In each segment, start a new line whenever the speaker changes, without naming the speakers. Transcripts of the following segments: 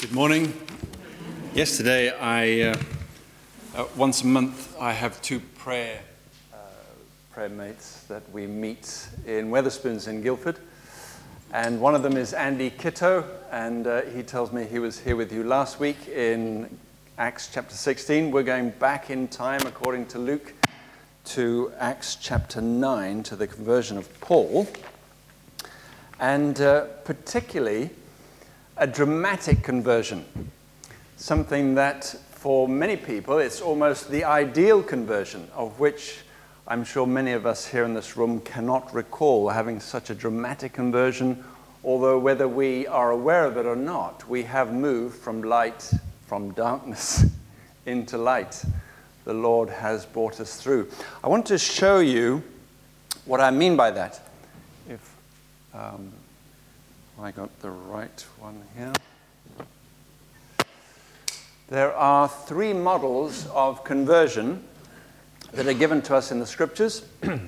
Good morning. Yesterday, I uh, uh, once a month I have two prayer uh, prayer mates that we meet in Wetherspoons in Guildford, and one of them is Andy Kitto, and uh, he tells me he was here with you last week in Acts chapter 16. We're going back in time according to Luke to Acts chapter 9 to the conversion of Paul, and uh, particularly a dramatic conversion, something that for many people it's almost the ideal conversion, of which I'm sure many of us here in this room cannot recall having such a dramatic conversion, although whether we are aware of it or not, we have moved from light, from darkness into light. The Lord has brought us through. I want to show you what I mean by that. If um, I got the right one here. There are three models of conversion that are given to us in the scriptures. the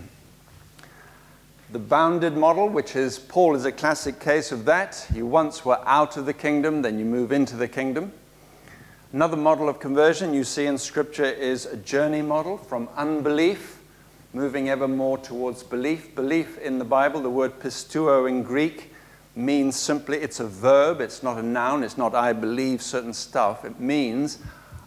bounded model, which is Paul is a classic case of that. You once were out of the kingdom, then you move into the kingdom. Another model of conversion you see in scripture is a journey model from unbelief, moving ever more towards belief. Belief in the Bible, the word pisteuo in Greek, means simply, it's a verb, it's not a noun, it's not I believe certain stuff. It means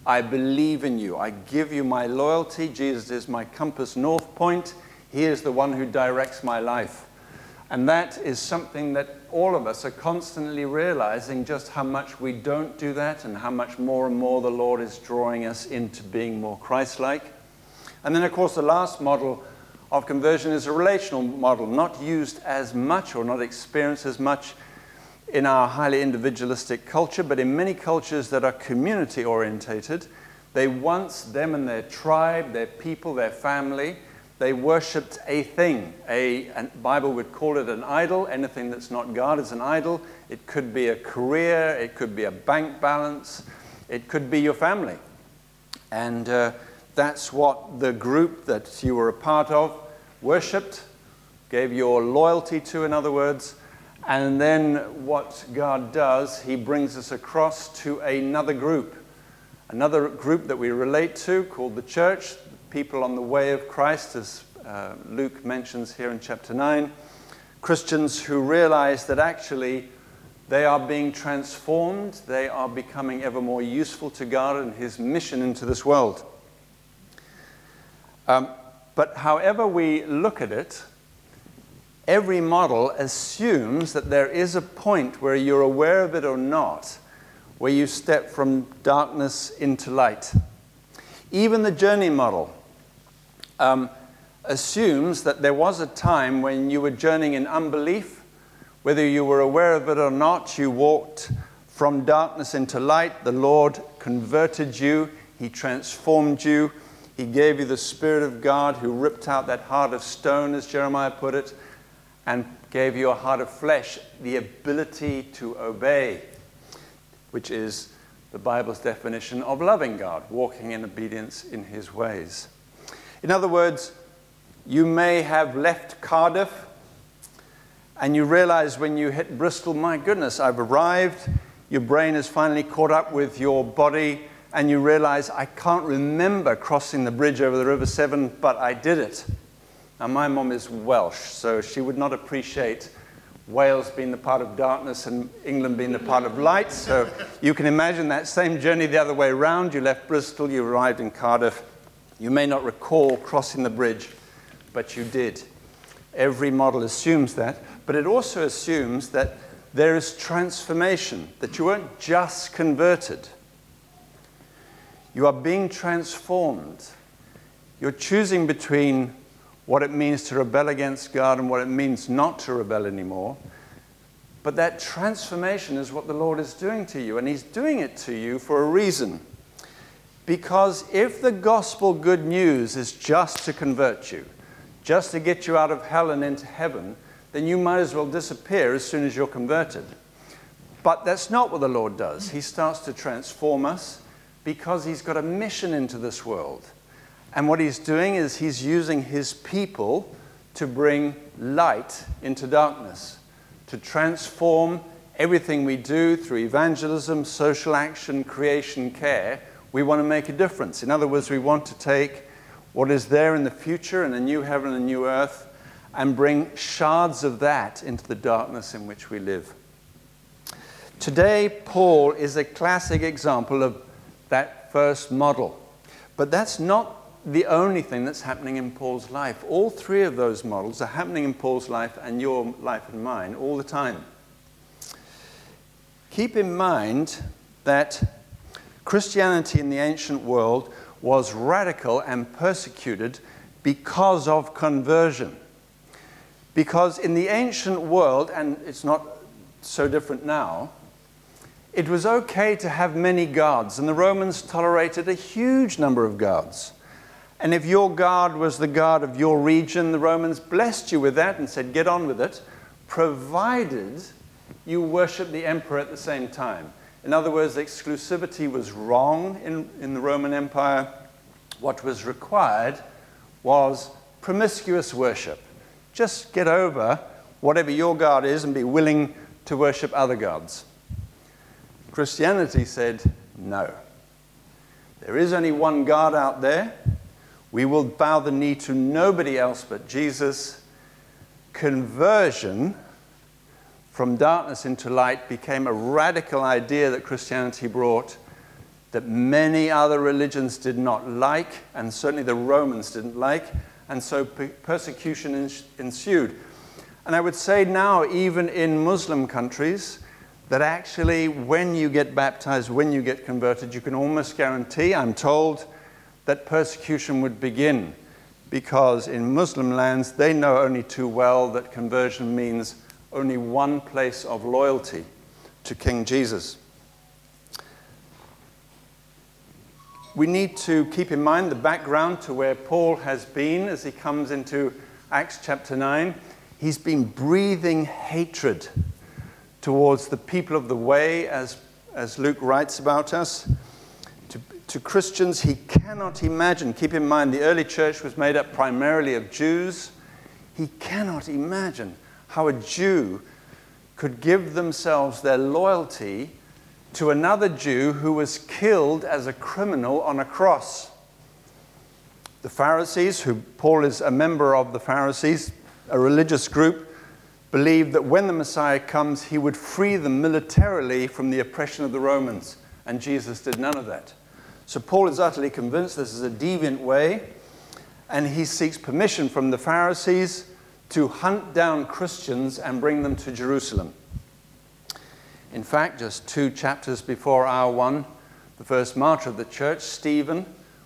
I believe in you. I give you my loyalty. Jesus is my compass north point. He is the one who directs my life. And that is something that all of us are constantly realizing just how much we don't do that and how much more and more the Lord is drawing us into being more Christ like. And then, of course, the last model of conversion is a relational model, not used as much or not experienced as much in our highly individualistic culture, but in many cultures that are community orientated. They once, them and their tribe, their people, their family, they worshipped a thing. A, a Bible would call it an idol. Anything that's not God is an idol. It could be a career, it could be a bank balance, it could be your family. And uh, that's what the group that you were a part of worshipped, gave your loyalty to, in other words. And then what God does, He brings us across to another group, another group that we relate to called the church, people on the way of Christ, as uh, Luke mentions here in chapter 9. Christians who realize that actually they are being transformed, they are becoming ever more useful to God and His mission into this world. Um, but however we look at it, every model assumes that there is a point where you're aware of it or not, where you step from darkness into light. Even the journey model um, assumes that there was a time when you were journeying in unbelief, whether you were aware of it or not, you walked from darkness into light. The Lord converted you, He transformed you he gave you the Spirit of God who ripped out that heart of stone, as Jeremiah put it, and gave you a heart of flesh, the ability to obey, which is the Bible's definition of loving God, walking in obedience in His ways. In other words, you may have left Cardiff and you realize when you hit Bristol, my goodness, I've arrived. Your brain has finally caught up with your body and you realize, I can't remember crossing the bridge over the River Severn, but I did it. Now, my mom is Welsh, so she would not appreciate Wales being the part of darkness and England being the part of light. So you can imagine that same journey the other way around. You left Bristol, you arrived in Cardiff. You may not recall crossing the bridge, but you did. Every model assumes that, but it also assumes that there is transformation, that you weren't just converted. You are being transformed. You're choosing between what it means to rebel against God and what it means not to rebel anymore. But that transformation is what the Lord is doing to you, and He's doing it to you for a reason. Because if the gospel good news is just to convert you, just to get you out of hell and into heaven, then you might as well disappear as soon as you're converted. But that's not what the Lord does. He starts to transform us because he's got a mission into this world. And what he's doing is he's using his people to bring light into darkness, to transform everything we do through evangelism, social action, creation, care, we want to make a difference. In other words, we want to take what is there in the future in a new heaven and a new earth and bring shards of that into the darkness in which we live. Today, Paul is a classic example of that first model. But that's not the only thing that's happening in Paul's life. All three of those models are happening in Paul's life and your life and mine all the time. Keep in mind that Christianity in the ancient world was radical and persecuted because of conversion. Because in the ancient world, and it's not so different now, it was okay to have many gods, and the Romans tolerated a huge number of gods. And if your god was the god of your region, the Romans blessed you with that and said, get on with it, provided you worship the emperor at the same time. In other words, exclusivity was wrong in, in the Roman Empire. What was required was promiscuous worship. Just get over whatever your God is and be willing to worship other gods. Christianity said, no. There is only one God out there. We will bow the knee to nobody else but Jesus. Conversion from darkness into light became a radical idea that Christianity brought that many other religions did not like, and certainly the Romans didn't like, and so persecution ensued. And I would say now, even in Muslim countries, that actually when you get baptized, when you get converted, you can almost guarantee, I'm told, that persecution would begin. Because in Muslim lands, they know only too well that conversion means only one place of loyalty to King Jesus. We need to keep in mind the background to where Paul has been as he comes into Acts chapter 9. He's been breathing hatred towards the people of the way, as, as Luke writes about us. To, to Christians, he cannot imagine. Keep in mind, the early church was made up primarily of Jews. He cannot imagine how a Jew could give themselves their loyalty to another Jew who was killed as a criminal on a cross. The Pharisees, who Paul is a member of the Pharisees, a religious group, believed that when the Messiah comes, he would free them militarily from the oppression of the Romans. And Jesus did none of that. So Paul is utterly convinced this is a deviant way, and he seeks permission from the Pharisees to hunt down Christians and bring them to Jerusalem. In fact, just two chapters before our one, the first martyr of the church, Stephen,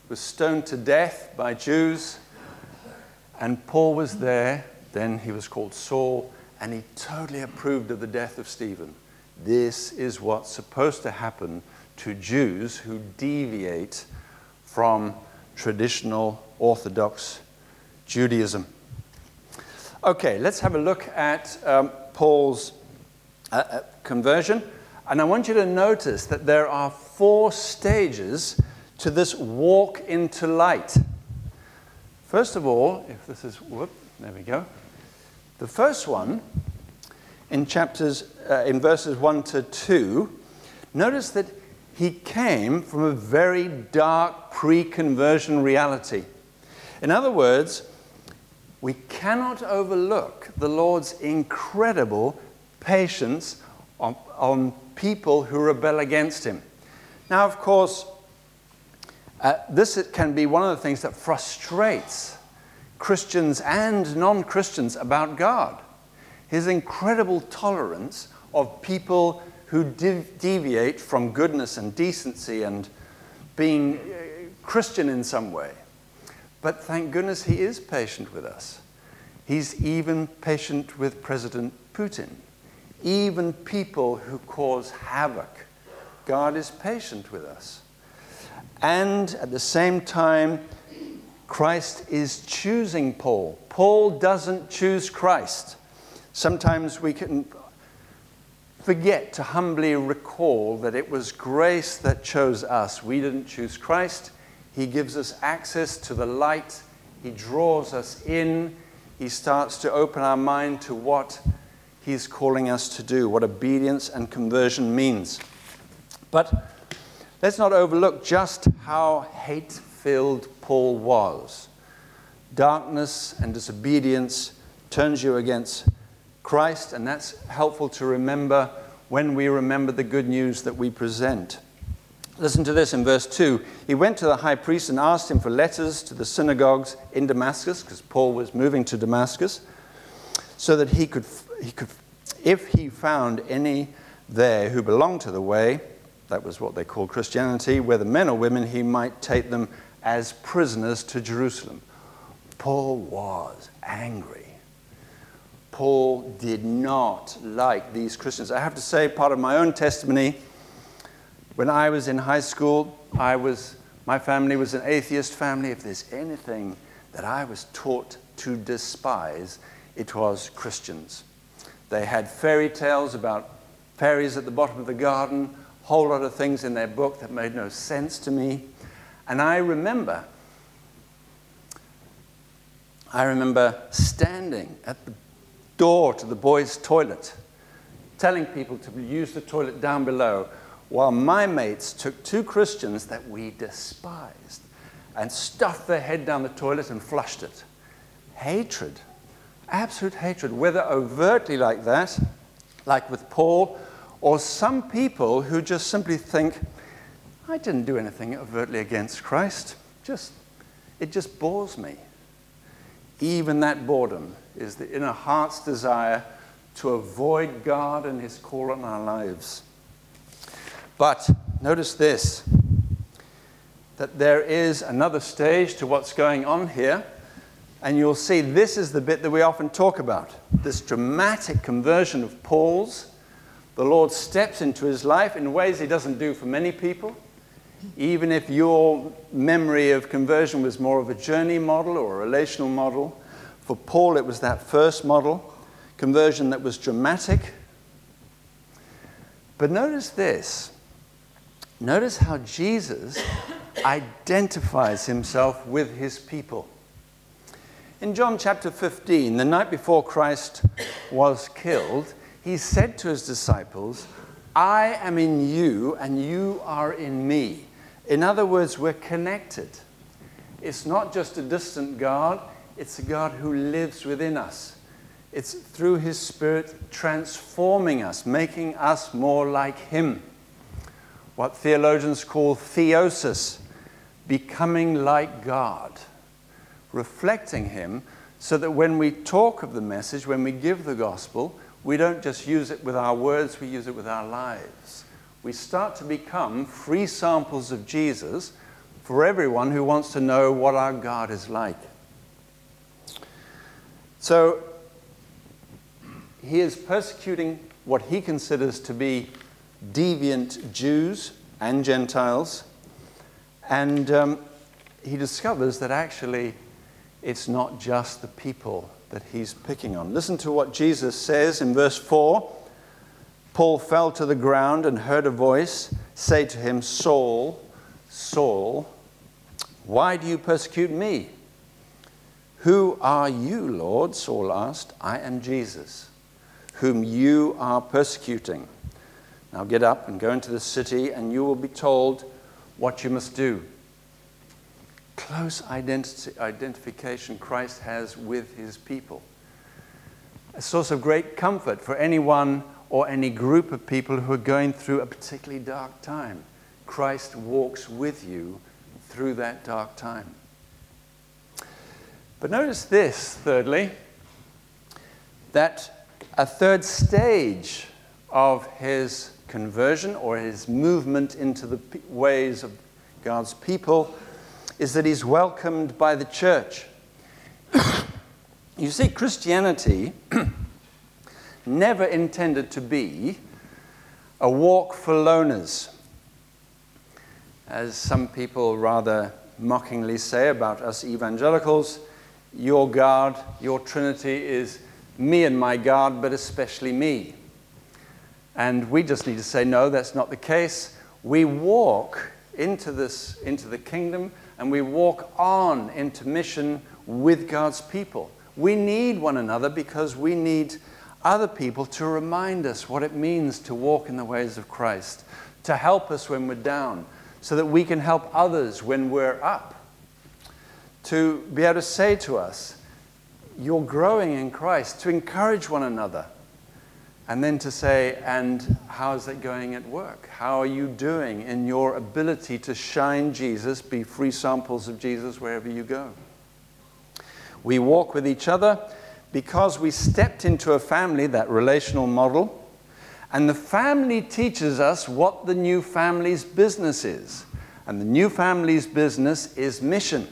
was stoned to death by Jews, and Paul was there. Then he was called Saul and he totally approved of the death of Stephen. This is what's supposed to happen to Jews who deviate from traditional Orthodox Judaism. Okay, let's have a look at um, Paul's uh, uh, conversion. And I want you to notice that there are four stages to this walk into light. First of all, if this is, whoop, there we go. The first one, in chapters, uh, in verses 1 to 2, notice that he came from a very dark pre conversion reality. In other words, we cannot overlook the Lord's incredible patience on, on people who rebel against him. Now, of course, uh, this can be one of the things that frustrates Christians and non Christians about God. His incredible tolerance of people who deviate from goodness and decency and being uh, Christian in some way. But thank goodness he is patient with us. He's even patient with President Putin, even people who cause havoc. God is patient with us. And at the same time, Christ is choosing Paul. Paul doesn't choose Christ. Sometimes we can forget to humbly recall that it was grace that chose us. We didn't choose Christ. He gives us access to the light, He draws us in, He starts to open our mind to what he's calling us to do, what obedience and conversion means. But let's not overlook just how hate filled Paul was. Darkness and disobedience turns you against Christ, and that's helpful to remember when we remember the good news that we present. Listen to this in verse 2. He went to the high priest and asked him for letters to the synagogues in Damascus, because Paul was moving to Damascus, so that he could, he could, if he found any there who belonged to the way, that was what they called Christianity, whether men or women, he might take them as prisoners to Jerusalem. Paul was angry. Paul did not like these Christians. I have to say, part of my own testimony, when I was in high school, I was, my family was an atheist family. If there's anything that I was taught to despise, it was Christians. They had fairy tales about fairies at the bottom of the garden, a whole lot of things in their book that made no sense to me. And I remember, I remember standing at the door to the boys' toilet, telling people to use the toilet down below, while my mates took two Christians that we despised and stuffed their head down the toilet and flushed it. Hatred, absolute hatred, whether overtly like that, like with Paul, or some people who just simply think, I didn't do anything overtly against Christ. Just, it just bores me. Even that boredom is the inner heart's desire to avoid God and His call on our lives. But notice this that there is another stage to what's going on here. And you'll see this is the bit that we often talk about this dramatic conversion of Paul's. The Lord steps into his life in ways he doesn't do for many people. Even if your memory of conversion was more of a journey model or a relational model, for Paul, it was that first model, conversion that was dramatic. But notice this. Notice how Jesus identifies himself with his people. In John chapter 15, the night before Christ was killed, he said to his disciples, I am in you and you are in me. In other words, we're connected. It's not just a distant God, it's a God who lives within us. It's through His Spirit transforming us, making us more like Him. What theologians call theosis, becoming like God, reflecting Him, so that when we talk of the message, when we give the gospel, we don't just use it with our words, we use it with our lives. We start to become free samples of Jesus for everyone who wants to know what our God is like. So he is persecuting what he considers to be deviant Jews and Gentiles. And um, he discovers that actually it's not just the people that he's picking on. Listen to what Jesus says in verse 4. Paul fell to the ground and heard a voice say to him, Saul, Saul, why do you persecute me? Who are you, Lord? Saul asked. I am Jesus, whom you are persecuting. Now get up and go into the city, and you will be told what you must do. Close identity, identification Christ has with his people. A source of great comfort for anyone or any group of people who are going through a particularly dark time. Christ walks with you through that dark time. But notice this, thirdly, that a third stage of his conversion or his movement into the ways of God's people is that he's welcomed by the church. you see, Christianity never intended to be a walk for loners, as some people rather mockingly say about us evangelicals your God, your Trinity is me and my God, but especially me. And we just need to say, no, that's not the case. We walk into this, into the kingdom, and we walk on into mission with God's people. We need one another because we need other people to remind us what it means to walk in the ways of Christ, to help us when we're down, so that we can help others when we're up. To be able to say to us, You're growing in Christ, to encourage one another. And then to say, And how's it going at work? How are you doing in your ability to shine Jesus, be free samples of Jesus wherever you go? We walk with each other because we stepped into a family, that relational model, and the family teaches us what the new family's business is. And the new family's business is mission.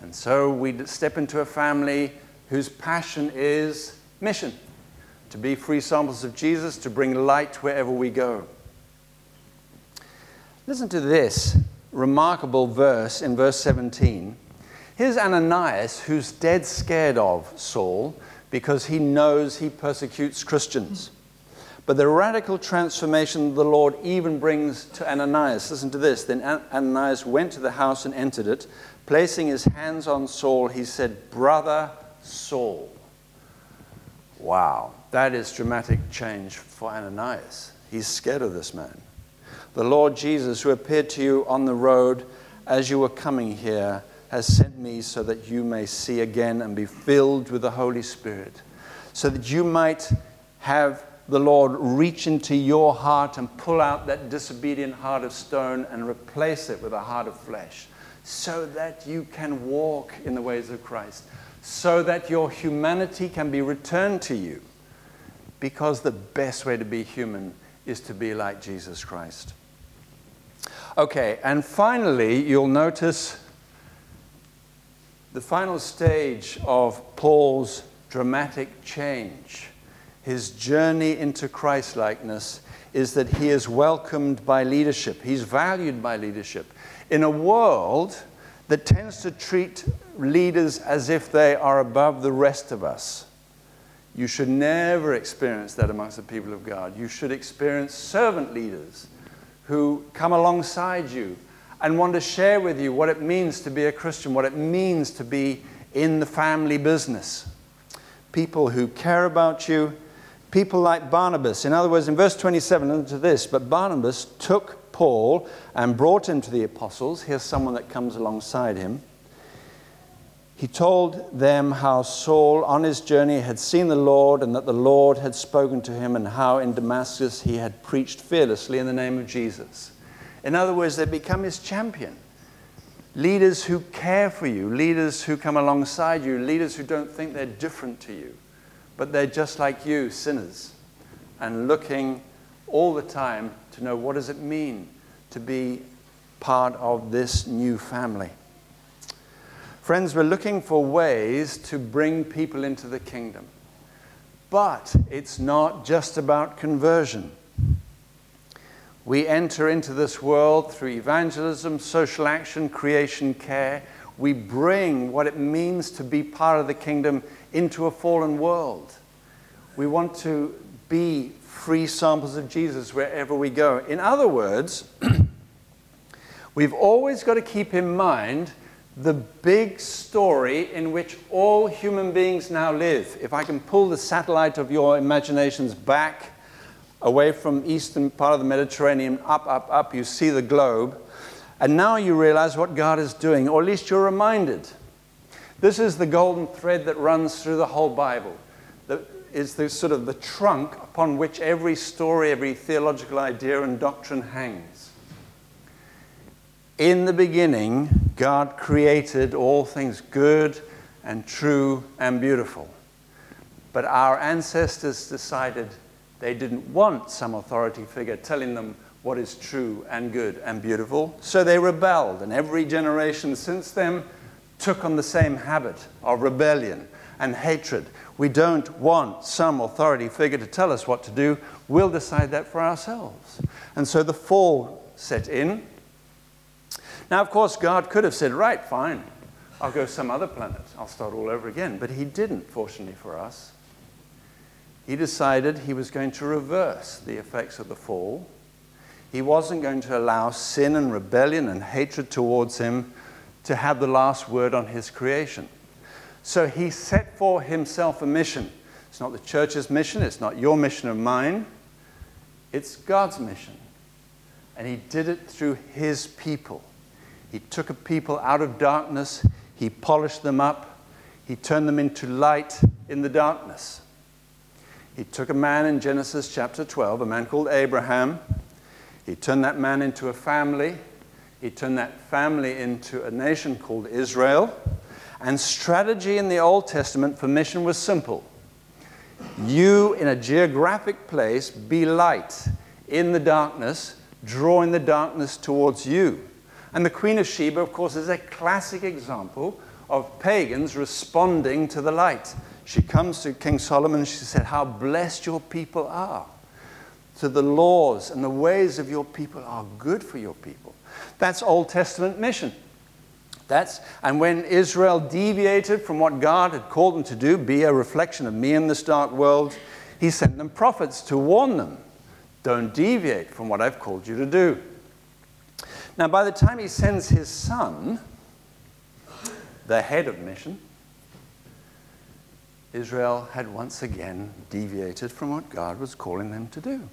And so we step into a family whose passion is mission to be free samples of Jesus, to bring light wherever we go. Listen to this remarkable verse in verse 17. Here's Ananias, who's dead scared of Saul because he knows he persecutes Christians. But the radical transformation the Lord even brings to Ananias. Listen to this. Then Ananias went to the house and entered it. Placing his hands on Saul, he said, Brother Saul. Wow, that is dramatic change for Ananias. He's scared of this man. The Lord Jesus, who appeared to you on the road as you were coming here, has sent me so that you may see again and be filled with the Holy Spirit, so that you might have the Lord reach into your heart and pull out that disobedient heart of stone and replace it with a heart of flesh, so that you can walk in the ways of Christ, so that your humanity can be returned to you. Because the best way to be human is to be like Jesus Christ. Okay, and finally, you'll notice the final stage of Paul's dramatic change his journey into Christlikeness is that he is welcomed by leadership. He's valued by leadership. In a world that tends to treat leaders as if they are above the rest of us, you should never experience that amongst the people of God. You should experience servant leaders who come alongside you and want to share with you what it means to be a Christian, what it means to be in the family business. People who care about you people like Barnabas. In other words, in verse 27, listen to this. But Barnabas took Paul and brought him to the apostles. Here's someone that comes alongside him. He told them how Saul on his journey had seen the Lord and that the Lord had spoken to him, and how in Damascus he had preached fearlessly in the name of Jesus. In other words, they become his champion. Leaders who care for you, leaders who come alongside you, leaders who don't think they're different to you but they're just like you, sinners, and looking all the time to know what does it mean to be part of this new family. Friends, we're looking for ways to bring people into the kingdom. But it's not just about conversion. We enter into this world through evangelism, social action, creation care. We bring what it means to be part of the kingdom into a fallen world. We want to be free samples of Jesus wherever we go. In other words, we've always got to keep in mind the big story in which all human beings now live. If I can pull the satellite of your imaginations back away from eastern part of the Mediterranean, up, up, up, you see the globe. And now you realize what God is doing, or at least you're reminded. This is the golden thread that runs through the whole Bible. That is the sort of the trunk upon which every story, every theological idea and doctrine hangs. In the beginning, God created all things good and true and beautiful. But our ancestors decided they didn't want some authority figure telling them what is true and good and beautiful. So they rebelled, and every generation since then took on the same habit of rebellion and hatred. We don't want some authority figure to tell us what to do. We'll decide that for ourselves. And so the fall set in. Now, of course, God could have said, Right, fine, I'll go some other planet. I'll start all over again. But He didn't, fortunately for us. He decided He was going to reverse the effects of the fall. He wasn't going to allow sin and rebellion and hatred towards Him to have the last word on his creation. So he set for himself a mission It's not the church's mission, it's not your mission or mine. It's God's mission. And He did it through His people. He took a people out of darkness, He polished them up, He turned them into light in the darkness. He took a man in Genesis chapter 12, a man called Abraham. He turned that man into a family. He turned that family into a nation called Israel. And strategy in the Old Testament for mission was simple you, in a geographic place, be light in the darkness, drawing the darkness towards you. And the Queen of Sheba, of course, is a classic example of pagans responding to the light. She comes to King Solomon and she said, How blessed your people are. So the laws and the ways of your people are good for your people. That's Old Testament mission. That's, and when Israel deviated from what God had called them to do, be a reflection of me in this dark world, he sent them prophets to warn them don't deviate from what I've called you to do. Now, by the time he sends his son, the head of mission, Israel had once again deviated from what God was calling them to do.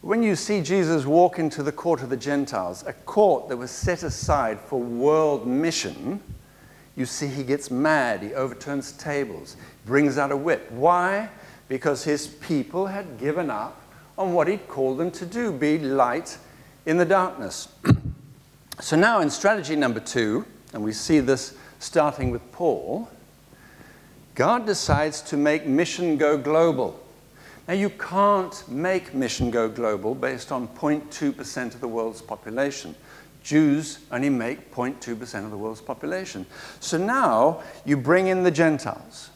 When you see Jesus walk into the court of the Gentiles, a court that was set aside for world mission, you see he gets mad, he overturns tables, brings out a whip. Why? Because his people had given up on what he'd called them to do be light in the darkness. so now in strategy number two, and we see this starting with Paul God decides to make mission go global. Now, you can't make mission go global based on 0.2% of the world's population. Jews only make 0.2% of the world's population. So now you bring in the Gentiles.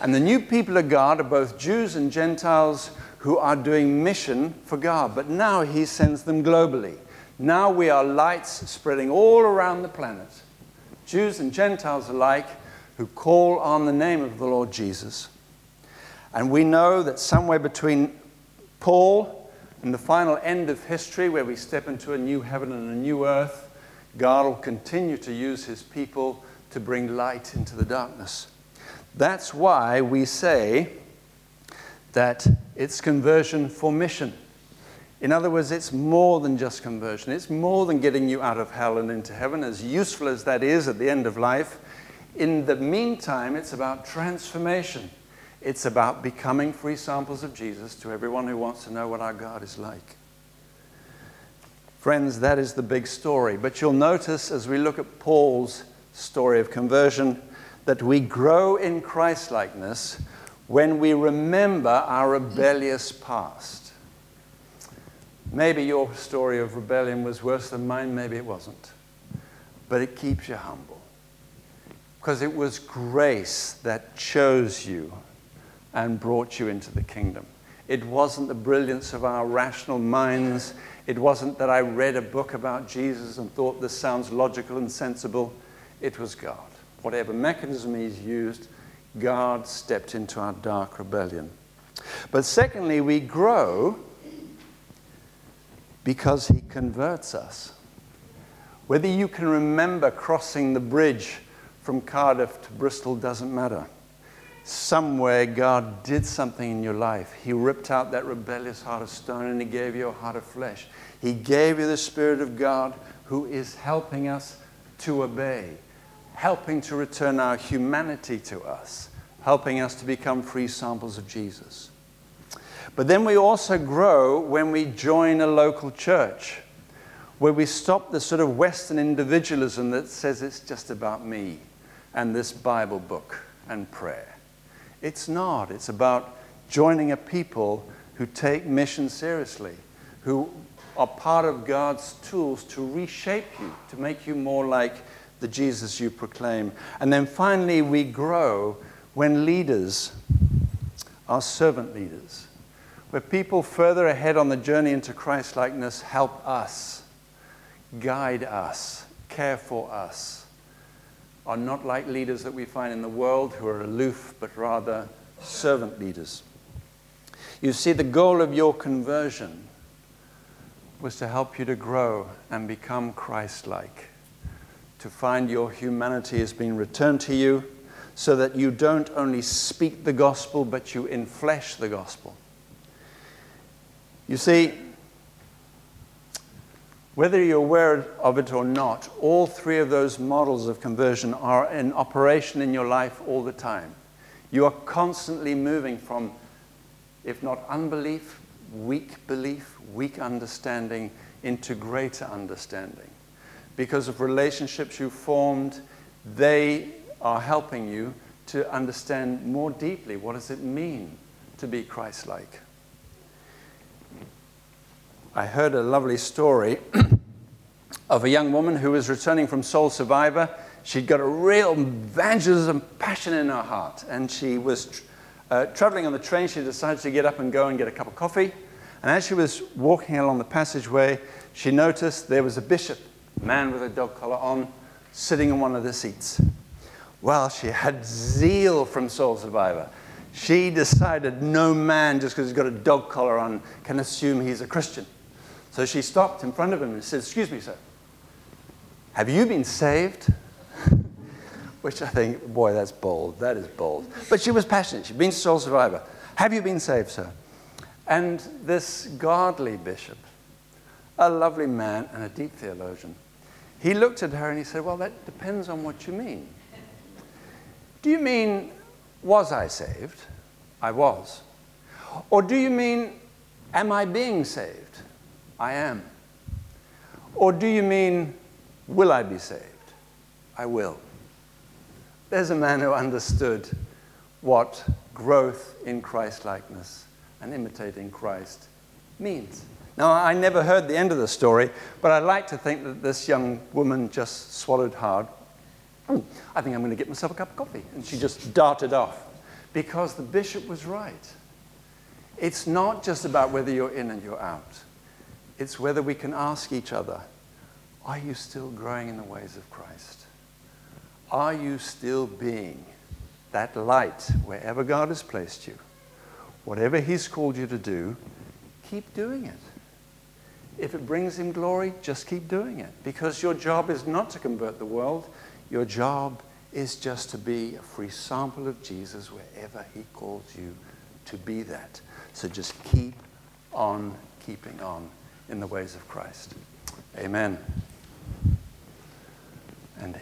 And the new people of God are both Jews and Gentiles who are doing mission for God. But now He sends them globally. Now we are lights spreading all around the planet, Jews and Gentiles alike who call on the name of the Lord Jesus. And we know that somewhere between Paul and the final end of history, where we step into a new heaven and a new earth, God will continue to use his people to bring light into the darkness. That's why we say that it's conversion for mission. In other words, it's more than just conversion. It's more than getting you out of hell and into heaven, as useful as that is at the end of life. In the meantime, it's about transformation. It's about becoming free samples of Jesus to everyone who wants to know what our God is like. Friends, that is the big story. But you'll notice as we look at Paul's story of conversion that we grow in Christlikeness when we remember our rebellious past. Maybe your story of rebellion was worse than mine, maybe it wasn't. But it keeps you humble because it was grace that chose you and brought you into the kingdom. It wasn't the brilliance of our rational minds. It wasn't that I read a book about Jesus and thought this sounds logical and sensible. It was God. Whatever mechanism He's used, God stepped into our dark rebellion. But secondly, we grow because He converts us. Whether you can remember crossing the bridge from Cardiff to Bristol doesn't matter. Somewhere God did something in your life. He ripped out that rebellious heart of stone and He gave you a heart of flesh. He gave you the Spirit of God who is helping us to obey, helping to return our humanity to us, helping us to become free samples of Jesus. But then we also grow when we join a local church, where we stop the sort of Western individualism that says it's just about me and this Bible book and prayer. It's not. It's about joining a people who take mission seriously, who are part of God's tools to reshape you, to make you more like the Jesus you proclaim. And then finally, we grow when leaders are servant leaders, where people further ahead on the journey into Christlikeness help us, guide us, care for us are not like leaders that we find in the world who are aloof, but rather servant leaders. You see, the goal of your conversion was to help you to grow and become Christ like, to find your humanity has been returned to you, so that you don't only speak the gospel, but you inflesh the gospel. You see, whether you're aware of it or not, all three of those models of conversion are in operation in your life all the time. You are constantly moving from, if not unbelief, weak belief, weak understanding, into greater understanding. Because of relationships you've formed, they are helping you to understand more deeply what does it mean to be Christ-like. I heard a lovely story of a young woman who was returning from Soul Survivor. She'd got a real evangelism passion in her heart, and she was uh, traveling on the train. She decided to get up and go and get a cup of coffee. And as she was walking along the passageway, she noticed there was a bishop, a man with a dog collar on, sitting in one of the seats. Well, she had zeal from Soul Survivor. She decided no man, just because he's got a dog collar on, can assume he's a Christian. So she stopped in front of him and said, Excuse me, sir, have you been saved? Which I think, boy, that's bold. That is bold. But she was passionate. She'd been a Soul Survivor. Have you been saved, sir? And this godly bishop, a lovely man and a deep theologian, he looked at her and he said, Well, that depends on what you mean. Do you mean, was I saved? I was. Or do you mean, am I being saved? I am. Or do you mean, will I be saved? I will. There's a man who understood what growth in Christ likeness and imitating Christ means. Now, I never heard the end of the story, but I like to think that this young woman just swallowed hard oh, I think I'm going to get myself a cup of coffee. And she just darted off because the bishop was right. It's not just about whether you're in and you're out, it's whether we can ask each other, Are you still growing in the ways of Christ? Are you still being that light wherever God has placed you? Whatever He's called you to do, keep doing it. If it brings Him glory, just keep doing it because your job is not to convert the world. Your job is just to be a free sample of Jesus wherever He calls you to be that. So just keep on keeping on in the ways of Christ. Amen. Andy.